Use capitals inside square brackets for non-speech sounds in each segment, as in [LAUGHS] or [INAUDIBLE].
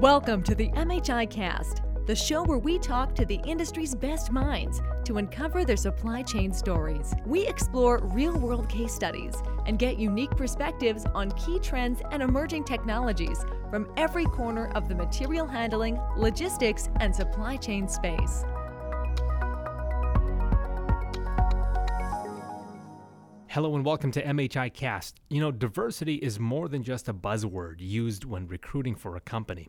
Welcome to the MHI Cast, the show where we talk to the industry's best minds to uncover their supply chain stories. We explore real world case studies and get unique perspectives on key trends and emerging technologies from every corner of the material handling, logistics, and supply chain space. Hello and welcome to MHI Cast. You know, diversity is more than just a buzzword used when recruiting for a company.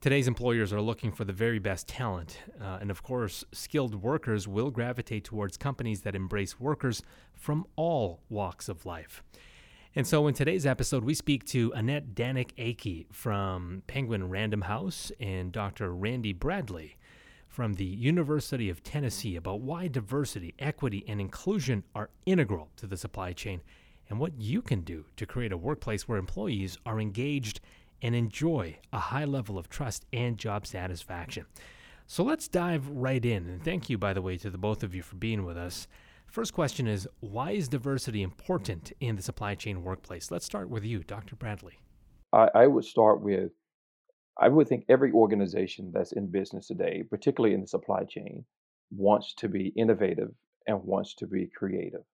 Today's employers are looking for the very best talent, uh, and of course, skilled workers will gravitate towards companies that embrace workers from all walks of life. And so, in today's episode, we speak to Annette Danek Akey from Penguin Random House and Dr. Randy Bradley from the University of Tennessee about why diversity, equity, and inclusion are integral to the supply chain and what you can do to create a workplace where employees are engaged and enjoy a high level of trust and job satisfaction. So let's dive right in. And thank you, by the way, to the both of you for being with us. First question is why is diversity important in the supply chain workplace? Let's start with you, Dr. Bradley. I, I would start with I would think every organization that's in business today, particularly in the supply chain, wants to be innovative and wants to be creative.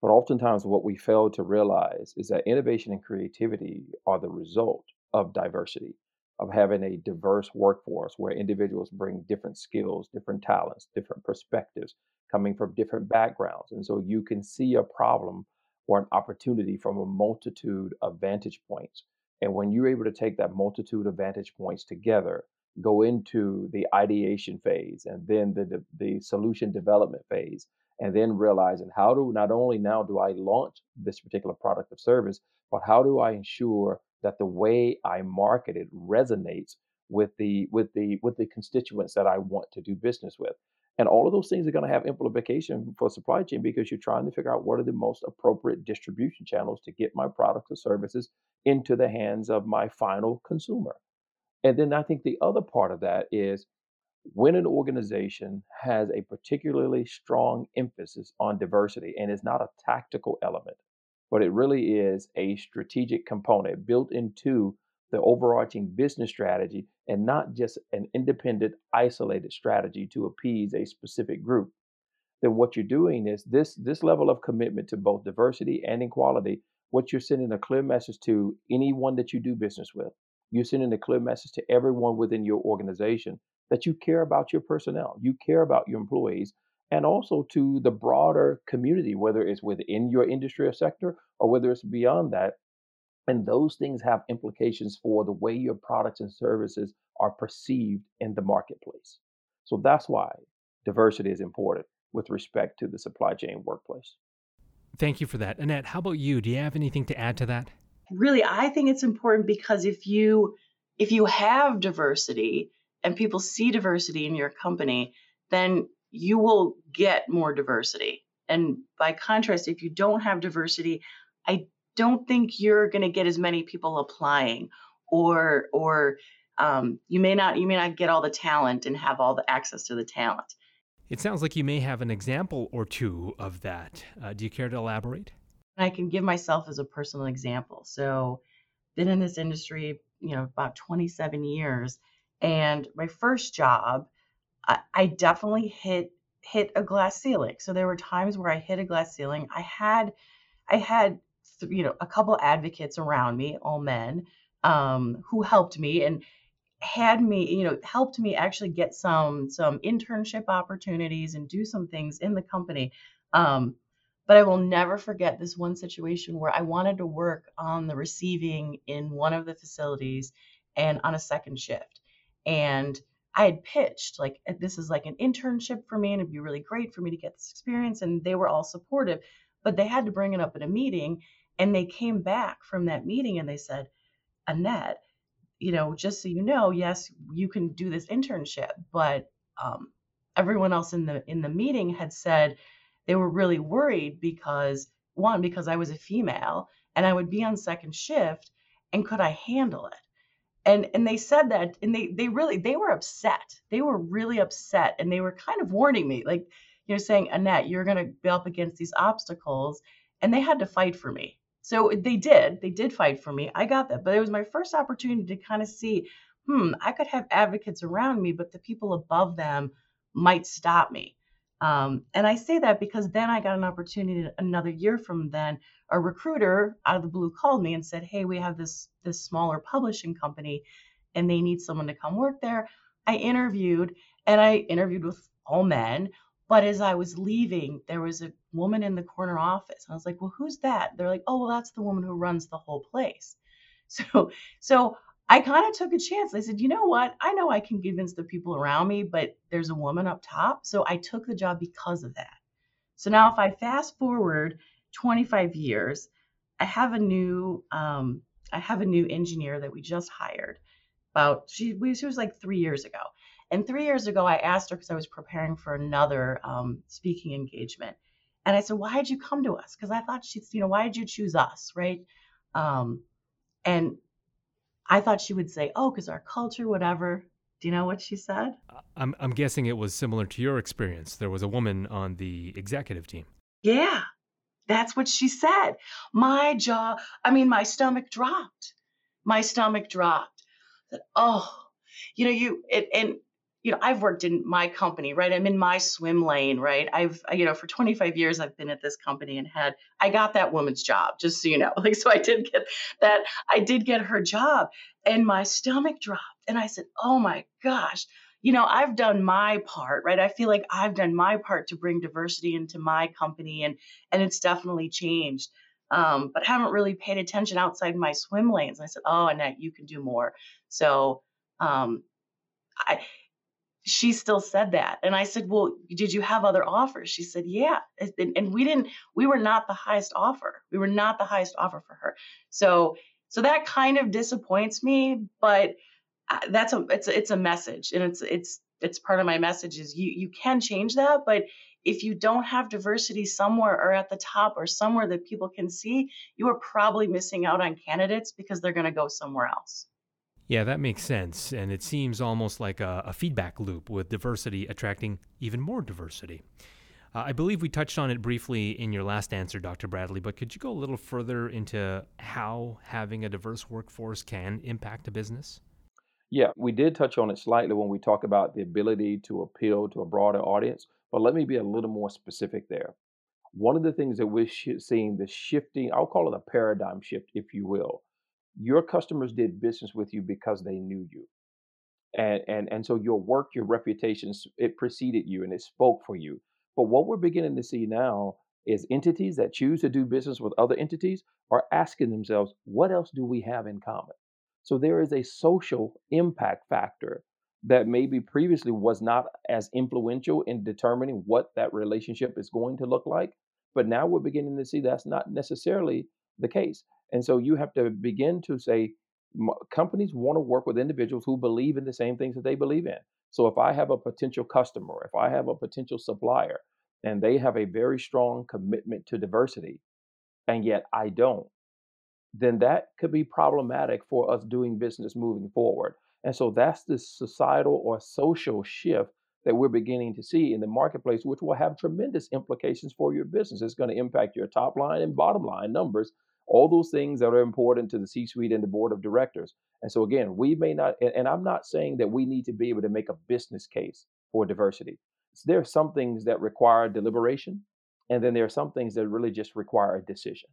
But oftentimes, what we fail to realize is that innovation and creativity are the result of diversity, of having a diverse workforce where individuals bring different skills, different talents, different perspectives, coming from different backgrounds. And so you can see a problem or an opportunity from a multitude of vantage points. And when you're able to take that multitude of vantage points together, go into the ideation phase and then the, the, the solution development phase, and then realizing how do not only now do I launch this particular product or service, but how do I ensure that the way I market it resonates with the with the with the constituents that I want to do business with. And all of those things are going to have implication for supply chain because you're trying to figure out what are the most appropriate distribution channels to get my products or services into the hands of my final consumer. And then I think the other part of that is when an organization has a particularly strong emphasis on diversity and is not a tactical element, but it really is a strategic component built into the overarching business strategy and not just an independent, isolated strategy to appease a specific group, then what you're doing is this this level of commitment to both diversity and equality, what you're sending a clear message to anyone that you do business with. You're sending a clear message to everyone within your organization that you care about your personnel, you care about your employees, and also to the broader community, whether it's within your industry or sector or whether it's beyond that, and those things have implications for the way your products and services are perceived in the marketplace. So that's why diversity is important with respect to the supply chain workplace. Thank you for that. Annette, how about you? Do you have anything to add to that? Really, I think it's important because if you if you have diversity and people see diversity in your company, then you will get more diversity. And by contrast, if you don't have diversity, I don't think you're going to get as many people applying or or um, you may not you may not get all the talent and have all the access to the talent. It sounds like you may have an example or two of that. Uh, do you care to elaborate? I can give myself as a personal example. So been in this industry you know about 27 years and my first job I, I definitely hit hit a glass ceiling. So there were times where i hit a glass ceiling. I had i had you know a couple advocates around me all men um, who helped me and had me you know helped me actually get some some internship opportunities and do some things in the company. Um, but i will never forget this one situation where i wanted to work on the receiving in one of the facilities and on a second shift. And i had pitched like this is like an internship for me and it'd be really great for me to get this experience and they were all supportive but they had to bring it up at a meeting and they came back from that meeting and they said, Annette, you know, just so you know, yes, you can do this internship, but um, everyone else in the in the meeting had said they were really worried because one, because I was a female and I would be on second shift, and could I handle it? And and they said that, and they they really they were upset. They were really upset, and they were kind of warning me, like you know, saying, Annette, you're going to be up against these obstacles, and they had to fight for me so they did. They did fight for me. I got that. But it was my first opportunity to kind of see hmm, I could have advocates around me, but the people above them might stop me. Um, and I say that because then I got an opportunity another year from then. A recruiter out of the blue called me and said, "Hey, we have this this smaller publishing company, and they need someone to come work there." I interviewed, and I interviewed with all men. But as I was leaving, there was a woman in the corner office. I was like, "Well, who's that?" They're like, "Oh, well, that's the woman who runs the whole place." [LAUGHS] So, so I kind of took a chance. I said, you know what? I know I can convince the people around me, but there's a woman up top. So I took the job because of that. So now, if I fast forward 25 years, I have a new um, I have a new engineer that we just hired. About she, she was like three years ago, and three years ago I asked her because I was preparing for another um, speaking engagement, and I said, "Why did you come to us?" Because I thought she's, you know, why did you choose us, right? Um, and I thought she would say, "Oh, because our culture, whatever." Do you know what she said? I'm I'm guessing it was similar to your experience. There was a woman on the executive team. Yeah, that's what she said. My jaw, I mean, my stomach dropped. My stomach dropped. That oh, you know, you it, and you know, I've worked in my company, right? I'm in my swim lane, right? I've, you know, for 25 years, I've been at this company and had, I got that woman's job, just so you know. [LAUGHS] Like, so I did get that, I did get her job and my stomach dropped. And I said, oh my gosh, you know, I've done my part, right? I feel like I've done my part to bring diversity into my company and, and it's definitely changed. Um, but haven't really paid attention outside my swim lanes. And I said, oh, Annette, you can do more. So, um, I, she still said that. And I said, Well, did you have other offers? She said, Yeah. And, and, we didn't, we were not the highest offer. We were not the highest offer for her. So, so that kind of disappoints me, but uh, that's a, it's, a, it's a message and it's, it's, it's part of my message is you, you can change that, but if you don't have diversity somewhere or at the top or somewhere that people can see, you are probably missing out on candidates because they're going to go somewhere else. Yeah, that makes sense. And it seems almost like a, a feedback loop with diversity attracting even more diversity. Uh, I believe we touched on it briefly in your last answer, Dr. Bradley, but could you go a little further into how having a diverse workforce can impact a business? Yeah, we did touch on it slightly when we talk about the ability to appeal to a broader audience, but let me be a little more specific there. One of the things that we're sh- seeing the shifting, I'll call it a paradigm shift, if you will, your customers did business with you because they knew you. And and and so your work your reputation it preceded you and it spoke for you. But what we're beginning to see now is entities that choose to do business with other entities are asking themselves what else do we have in common? So there is a social impact factor that maybe previously was not as influential in determining what that relationship is going to look like but now we're beginning to see that's not necessarily the case and so you have to begin to say, companies want to work with individuals who believe in the same things that they believe in. So if I have a potential customer, if I have a potential supplier, and they have a very strong commitment to diversity, and yet I don't, then that could be problematic for us doing business moving forward. And so that's the societal or social shift that we're beginning to see in the marketplace, which will have tremendous implications for your business. It's going to impact your top line and bottom line numbers all those things that are important to the C suite and the board of directors. And so, again, we may not, and, I'm not saying that we need to be able to make a business case for diversity. There are some things that require deliberation, and then there are some things that really just require a decision.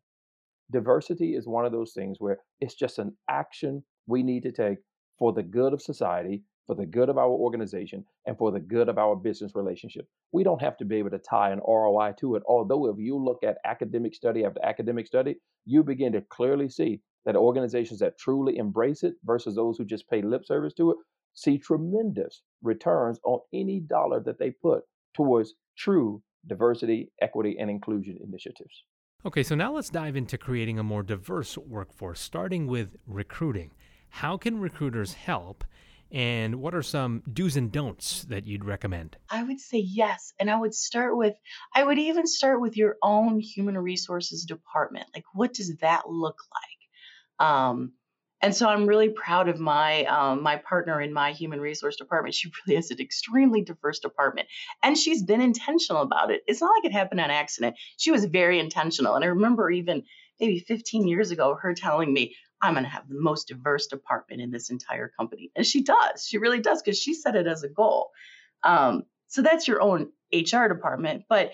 Diversity is one of those things where it's just an action we need to take for the good of society for the good of our organization and for the good of our business relationship. We don't have to be able to tie an ROI to it. Although, if you look at academic study after academic study, you begin to clearly see that organizations that truly embrace it versus those who just pay lip service to it see tremendous returns on any dollar that they put towards true diversity, equity, and inclusion initiatives. Okay, so now let's dive into creating a more diverse workforce, starting with recruiting. How can recruiters help? And what are some do's and don'ts that you'd recommend? I would say yes. And I would start with, I would even start with your own human resources department. Like, what does that look like? Um, and so I'm really proud of my um, my partner in my human resource department. She really has an extremely diverse department, and she's been intentional about it. It's not like it happened on accident. She was very intentional, and I remember even maybe 15 years ago her telling me, I'm going to have the most diverse department in this entire company. And she does. She really does because she set it as a goal. Um, so that's your own HR department. But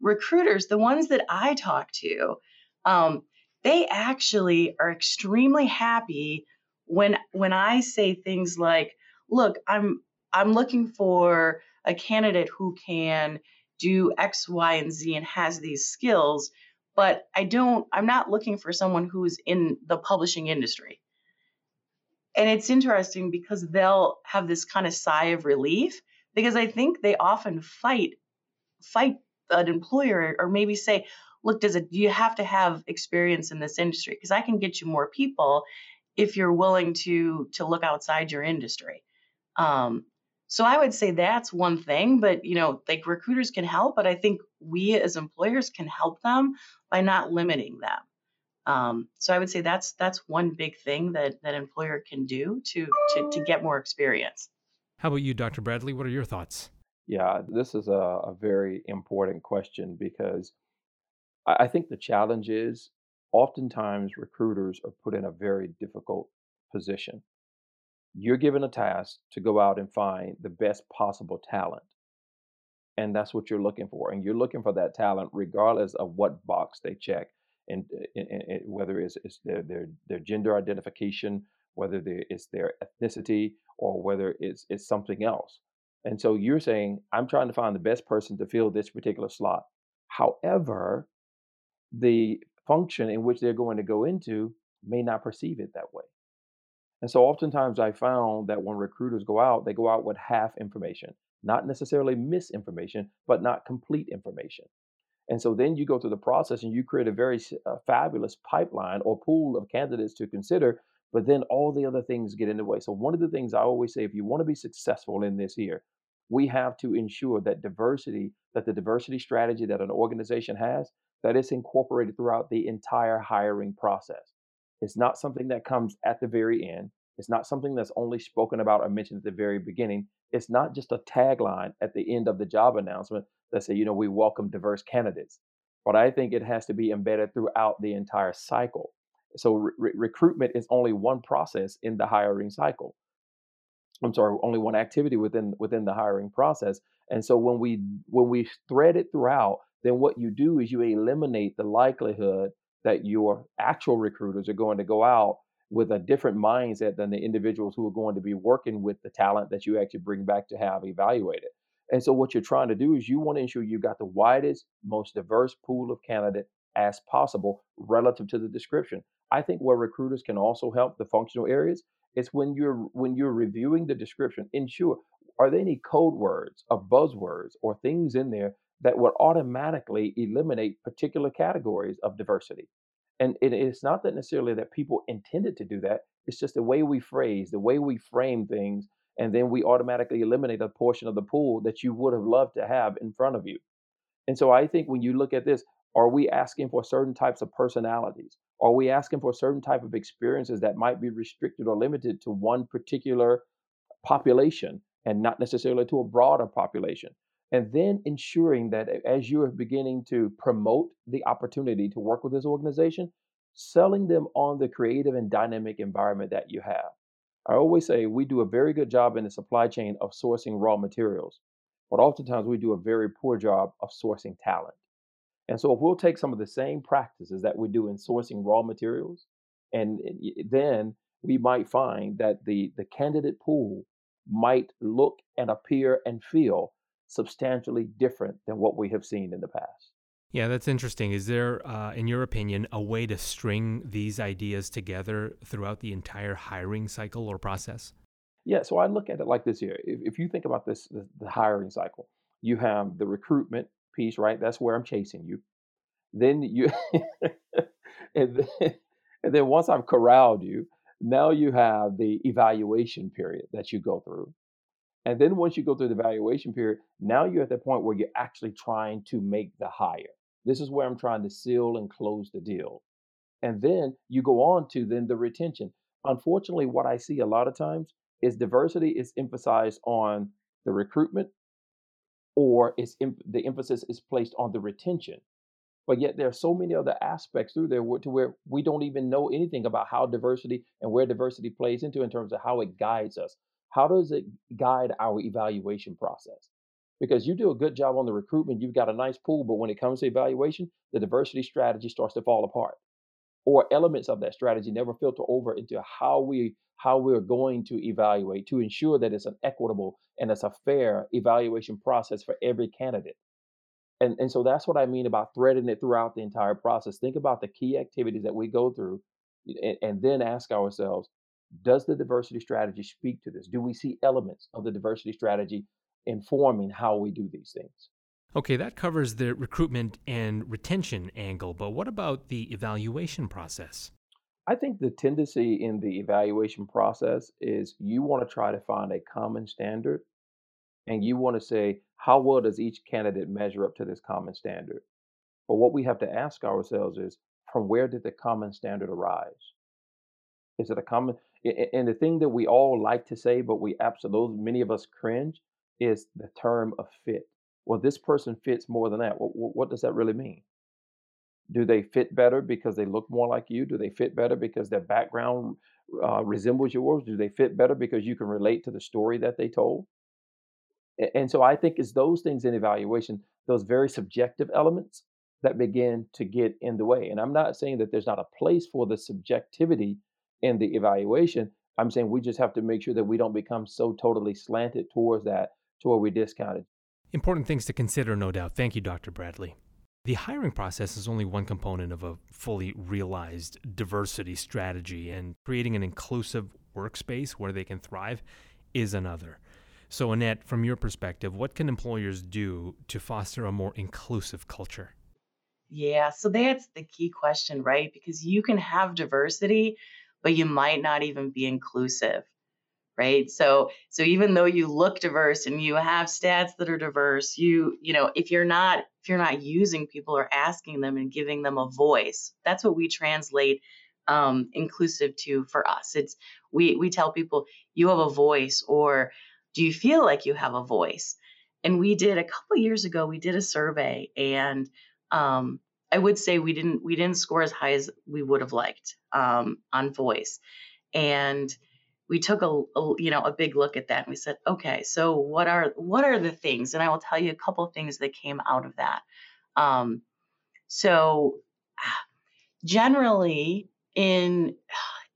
recruiters, the ones that I talk to, um, they actually are extremely happy when when I say things like, "Look, I'm I'm looking for a candidate who can do X, Y, and Z and has these skills." But I don't, I'm not looking for someone who's in the publishing industry. And it's interesting because they'll have this kind of sigh of relief because I think they often fight, fight an employer or maybe say, look, does it, you have to have experience in this industry? Because I can get you more people if you're willing to to look outside your industry. Um, so I would say that's one thing, but you know, like recruiters can help, but I think we as employers can help them by not limiting them. Um, so I would say that's that's one big thing that that employer can do to to to get more experience. How about you, Dr. Bradley? What are your thoughts? Yeah, this is a, a very important question because I, I think the challenge is oftentimes recruiters are put in a very difficult position you're given a task to go out and find the best possible talent. And that's what you're looking for. And you're looking for that talent regardless of what box they check, and, uh, and, and whether it's, it's their, their, their gender identification, whether it's their ethnicity, or whether it's, it's something else. And so you're saying, I'm trying to find the best person to fill this particular slot. However, the function in which they're going to go into may not perceive it that way. And so oftentimes I found that when recruiters go out, they go out with half information, not necessarily misinformation, but not complete information. And so then you go through the process and you create a very uh, fabulous pipeline or pool of candidates to consider, but then all the other things get in the way. So one of the things I always say, if you want to be successful in this here, we have to ensure that diversity, that the diversity strategy that an organization has, that it's incorporated throughout the entire hiring process. It's not something that comes at the very end. It's not something that's only spoken about or mentioned at the very beginning. It's not just a tagline at the end of the job announcement that say, you know, we welcome diverse candidates. But I think it has to be embedded throughout the entire cycle. So re- recruitment is only one process in the hiring cycle. I'm sorry, only one activity within within the hiring process. And so when we when we thread it throughout, then what you do is you eliminate the likelihood that your actual recruiters are going to go out with a different mindset than the individuals who are going to be working with the talent that you actually bring back to have evaluated. And so, what you're trying to do is you want to ensure you got the widest, most diverse pool of candidate as possible relative to the description. I think where recruiters can also help the functional areas is when you're when you're reviewing the description, ensure are there any code words or buzzwords or things in there that would automatically eliminate particular categories of diversity. And it, it's not that necessarily that people intended to do that. It's just the way we phrase, the way we frame things, and then we automatically eliminate a portion of the pool that you would have loved to have in front of you. And so I think when you look at this, are we asking for certain types of personalities? Are we asking for certain type of experiences that might be restricted or limited to one particular population and not necessarily to a broader population? And then ensuring that as you are beginning to promote the opportunity to work with this organization, selling them on the creative and dynamic environment that you have. I always say we do a very good job in the supply chain of sourcing raw materials, but oftentimes we do a very poor job of sourcing talent. And so, if we'll take some of the same practices that we do in sourcing raw materials, and eh, eh, then we might find that the, the candidate pool might look and appear and feel substantially different than what we have seen in the past. Yeah, that's interesting. Is there, uh, in your opinion, a way to string these ideas together throughout the entire hiring cycle or process? Yeah, so I look at it like this here. If, if you think about this, the, the hiring cycle, you have the recruitment piece, right? That's where I'm chasing you. Then you, [LAUGHS] and, then, and then once I've corralled you, now you have the evaluation period that you go through. And then once you go through the evaluation period, now you're at the point where you're actually trying to make the hire. This is where I'm trying to seal and close the deal. And then you go on to then the retention. Unfortunately, what I see a lot of times is diversity is emphasized on the recruitment or it's the emphasis is placed on the retention. but yet there are so many other aspects through there to where we don't even know anything about how diversity and where diversity plays into in terms of how it guides us. How does it guide our evaluation process? Because you do a good job on the recruitment, you've got a nice pool, but when it comes to evaluation, the diversity strategy starts to fall apart. Or elements of that strategy never filter over into how we how we're going to evaluate to ensure that it's an equitable and it's a fair evaluation process for every candidate. And, and so that's what I mean about threading it throughout the entire process. Think about the key activities that we go through and, and then ask ourselves, does the diversity strategy speak to this? Do we see elements of the diversity strategy informing how we do these things? Okay, that covers the recruitment and retention angle, but what about the evaluation process? I think the tendency in the evaluation process is you want to try to find a common standard and you want to say, how well does each candidate measure up to this common standard? But what we have to ask ourselves is, from where did the common standard arise? Is it a common? And the thing that we all like to say, but we absolutely, many of us cringe, is the term of fit. Well, this person fits more than that. What, what does that really mean? Do they fit better because they look more like you? Do they fit better because their background uh, resembles yours? Do they fit better because you can relate to the story that they told? And so I think it's those things in evaluation, those very subjective elements that begin to get in the way. And I'm not saying that there's not a place for the subjectivity in the evaluation. I'm saying we just have to make sure that we don't become so totally slanted towards that to where we discount it. Important things to consider, no doubt. Thank you, Dr. Bradley. The hiring process is only one component of a fully realized diversity strategy, and creating an inclusive workspace where they can thrive is another. So, Annette, from your perspective, what can employers do to foster a more inclusive culture? Yeah, so that's the key question, right? Because you can have diversity, but you might not even be inclusive right? So so even though you look diverse and you have stats that are diverse you you know if you're not if you're not using people or asking them and giving them a voice that's what we translate um, inclusive to for us. It's we we tell people you have a voice or do you feel like you have a voice? And we did a couple years ago we did a survey and um, i would say we didn't we didn't score as high as we would have liked um, on voice. And we took a, a, you know a big look at that and we said okay so what are what are the things? And i will tell you a couple of things that came out of that. Um, so generally in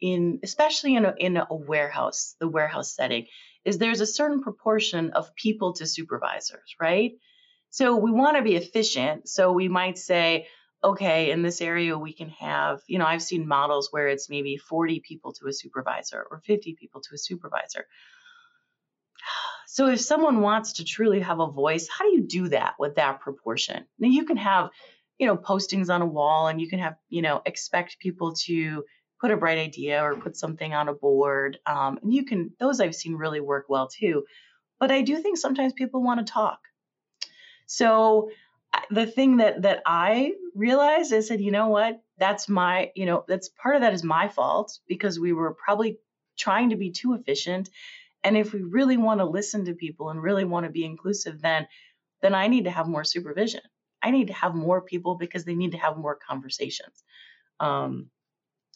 in especially in a, in a warehouse the warehouse setting is there's a certain proportion of people to supervisors right? So we want to be efficient so we might say okay, in this area, we can have, you know, I've seen models where it's maybe 40 people to a supervisor or 50 people to a supervisor. [SIGHS] So if someone wants to truly have a voice, how do you do that with that proportion? Now you can have, you know, postings on a wall and you can have, you know, expect people to put a bright idea or put something on a board. Um, and you can, those I've seen really work well too. But I do think sometimes people want to talk. So the thing that that I realized, I said, you know what? That's my, you know, that's part of that is my fault because we were probably trying to be too efficient. And if we really want to listen to people and really want to be inclusive, then then I need to have more supervision. I need to have more people because they need to have more conversations. Um,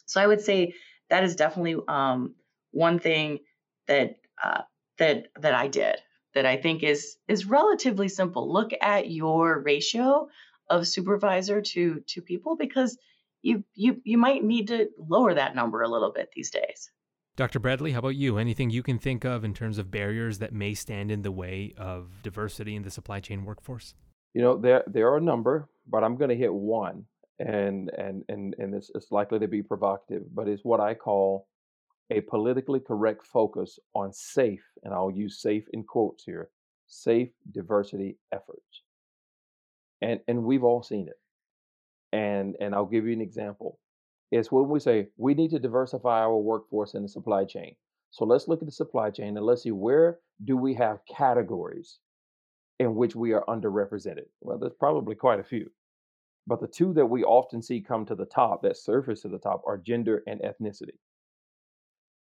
so I would say that is definitely um, one thing that uh, that that I did that I think is is relatively simple. Look at your ratio of supervisor to to people because you you you might need to lower that number a little bit these days. Dr. Bradley, how about you? Anything you can think of in terms of barriers that may stand in the way of diversity in the supply chain workforce? You know, there there are a number, but I'm going to hit one, and and and and it's, it's likely to be provocative, but it's what I call a politically correct focus on safe, and I'll use safe in quotes here, safe diversity efforts. And and we've all seen it. And and I'll give you an example. It's when we say we need to diversify our workforce in the supply chain. So let's look at the supply chain and let's see where do we have categories in which we are underrepresented. Well, there's probably quite a few. But the two that we often see come to the top, that surface to the top, are gender and ethnicity.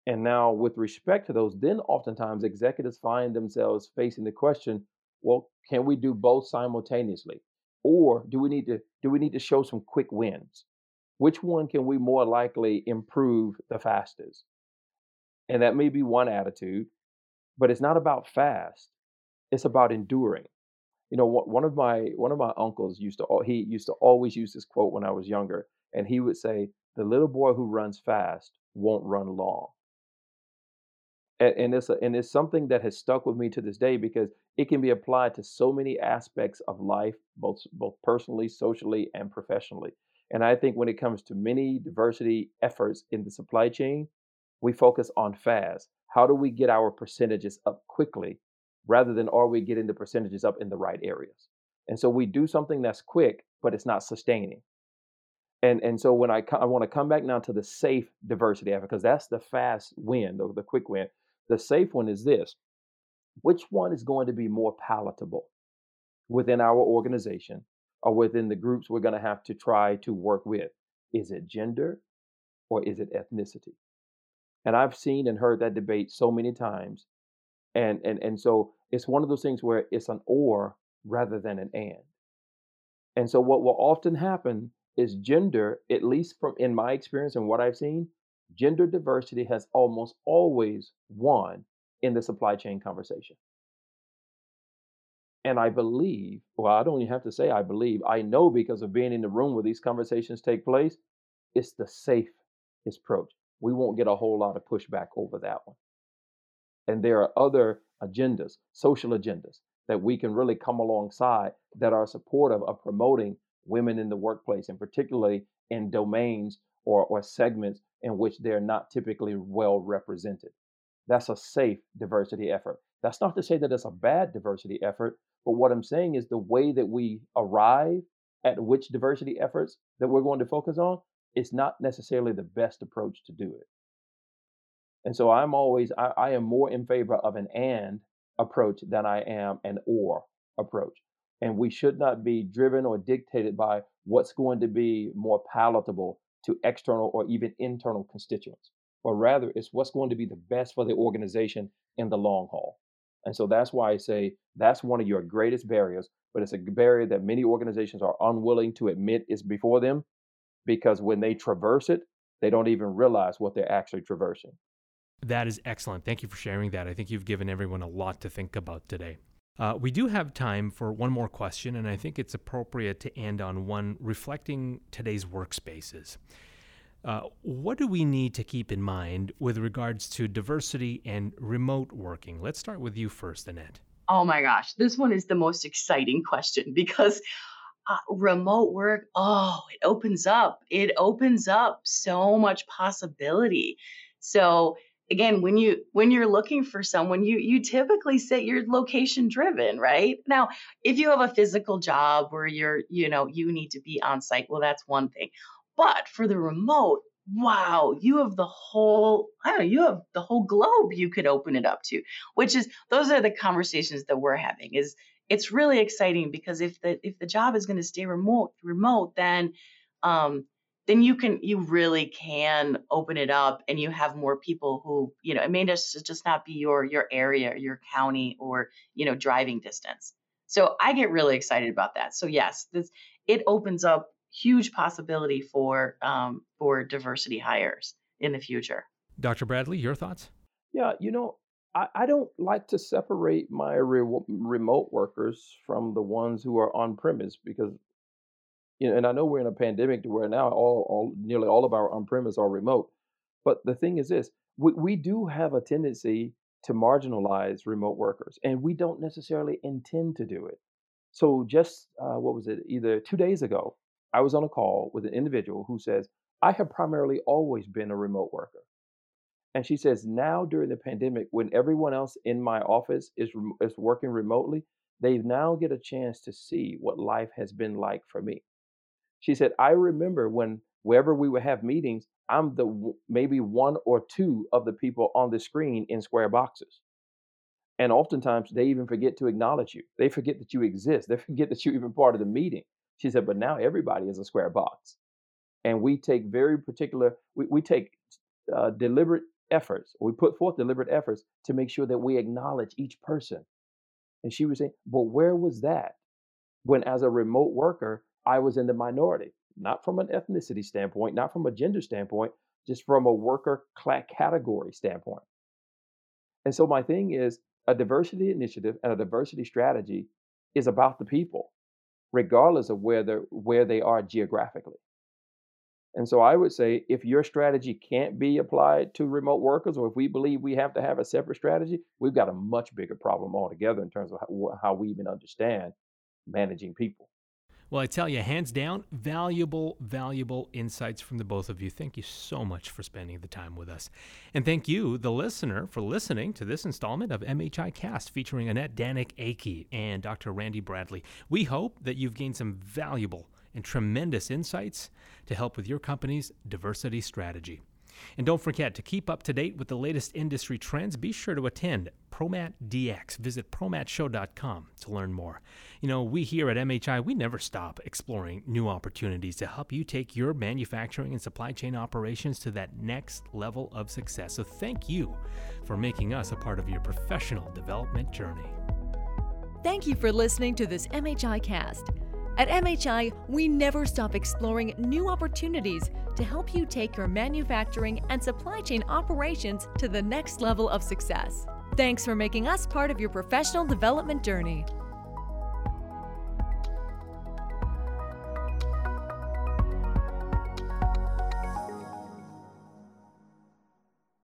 And now, with respect to those, then oftentimes executives find themselves facing the question well, can we do both simultaneously? Or do we need to do we need to show some quick wins? Which one can we more likely improve the fastest? And that may be one attitude, but it's not about fast. It's about enduring. You know, one of my one of my uncles used to he used to always use this quote when I was younger, and he would say, "The little boy who runs fast won't run long." And, and it's a, and it's something that has stuck with me to this day because it can be applied to so many aspects of life, both both personally, socially, and professionally. And I think when it comes to many diversity efforts in the supply chain, we focus on fast. How do we get our percentages up quickly rather than are we getting the percentages up in the right areas? And so we do something that's quick, but it's not sustaining. And, and so when I, I want to come back now to the safe diversity effort, because that's the fast win, the, the quick win. The safe one is this which one is going to be more palatable within our organization or within the groups we're going to have to try to work with? Is it gender or is it ethnicity? And I've seen and heard that debate so many times. And and and so it's one of those things where it's an or rather than an and. And so what will often happen is gender, at least from in my experience and what I've seen, gender diversity has almost always won in the supply chain conversation. And I believe, well, I don't even have to say I believe, I know because of being in the room where these conversations take place, it's the safe approach. We won't get a whole lot of pushback over that one. And there are other agendas, social agendas, that we can really come alongside that are supportive of promoting women in the workplace, and particularly in domains or, or segments in which they're not typically well represented. That's a safe diversity effort. That's not to say that it's a bad diversity effort, but what I'm saying is the way that we arrive at which diversity efforts that we're going to focus on is not necessarily the best approach to do it. And so I'm always, I, I am more in favor of an and approach than I am an or approach. And we should not be driven or dictated by what's going to be more palatable to external or even internal constituents, but rather it's what's going to be the best for the organization in the long haul. And so that's why I say that's one of your greatest barriers, but it's a barrier that many organizations are unwilling to admit is before them because when they traverse it, they don't even realize what they're actually traversing. That is excellent. Thank you for sharing that. I think you've given everyone a lot to think about today. Uh, we do have time for one more question, and I think it's appropriate to end on one reflecting today's workspaces. Uh, what do we need to keep in mind with regards to diversity and remote working? Let's start with you first, Annette. Oh my gosh, this one is the most exciting [LAUGHS] question because uh, remote work, oh, it opens up. It opens up so much possibility. So again when you when you're looking for someone you you typically say you're location driven right? Now if you have a physical job where you're you know you need to be on site well that's one thing. But for the remote wow you have the whole i don't know you have the whole globe you could open it up to which is those are the conversations that we're having is it's really exciting because if the if the job is going to stay remote remote then um then you can you really can open it up and you have more people who you know it may just just not be your your area your county or you know driving distance. So i get really excited about that. So yes this it opens up huge possibility for um, for diversity hires in the future. Dr bradley your thoughts? Yeah you know I, I don't like to separate my re- remote workers from the ones who are on premise because you know, and I know we're in a pandemic to where now all, all nearly all of our on-premise are remote. But the thing is this, we, we do have a tendency to marginalize remote workers, and we don't necessarily intend to do it. So just uh, what was it? Either two days ago, I was on a call with an individual who says, "I have primarily always been a remote worker," and she says, "Now during the pandemic, when everyone else in my office is is working remotely, they now get a chance to see what life has been like for me." She said, I remember when wherever we would have meetings, I'm the maybe one or two of the people on the screen in square boxes. And oftentimes they even forget to acknowledge you. They forget that you exist. [LAUGHS] They forget that you're even part of the meeting. She said, but now everybody is a square box. And we take very particular, we, we take uh, deliberate efforts, we put forth deliberate efforts to make sure that we acknowledge each person. And she was saying, but where was that when as a remote worker, I was in the minority, not from an ethnicity standpoint, not from a gender standpoint, just from a worker category standpoint. And so my thing is a diversity initiative and a diversity strategy is about the people, regardless of where they where they are geographically. And so I would say if your strategy can't be applied to remote workers, or if we believe we have to have a separate strategy, we've got a much bigger problem altogether in terms of how, how we even understand managing people. Well, I tell you, hands down, valuable, valuable insights from the both of you. Thank you so much for spending the time with us. And thank you, the listener, for listening to this installment of MHI Cast featuring Annette Danek-Akey and Dr. Randy Bradley. We hope that you've gained some valuable and tremendous insights to help with your company's diversity strategy. And don't forget to keep up to date with the latest industry trends. Be sure to attend ProMat DX. Visit ProMatShow.com to learn more. You know, we here at MHI, we never stop exploring new opportunities to help you take your manufacturing and supply chain operations to that next level of success. So thank you for making us a part of your professional development journey. Thank you for listening to this MHI cast. At MHI, we never stop exploring new opportunities to help you take your manufacturing and supply chain operations to the next level of success. Thanks for making us part of your professional development journey.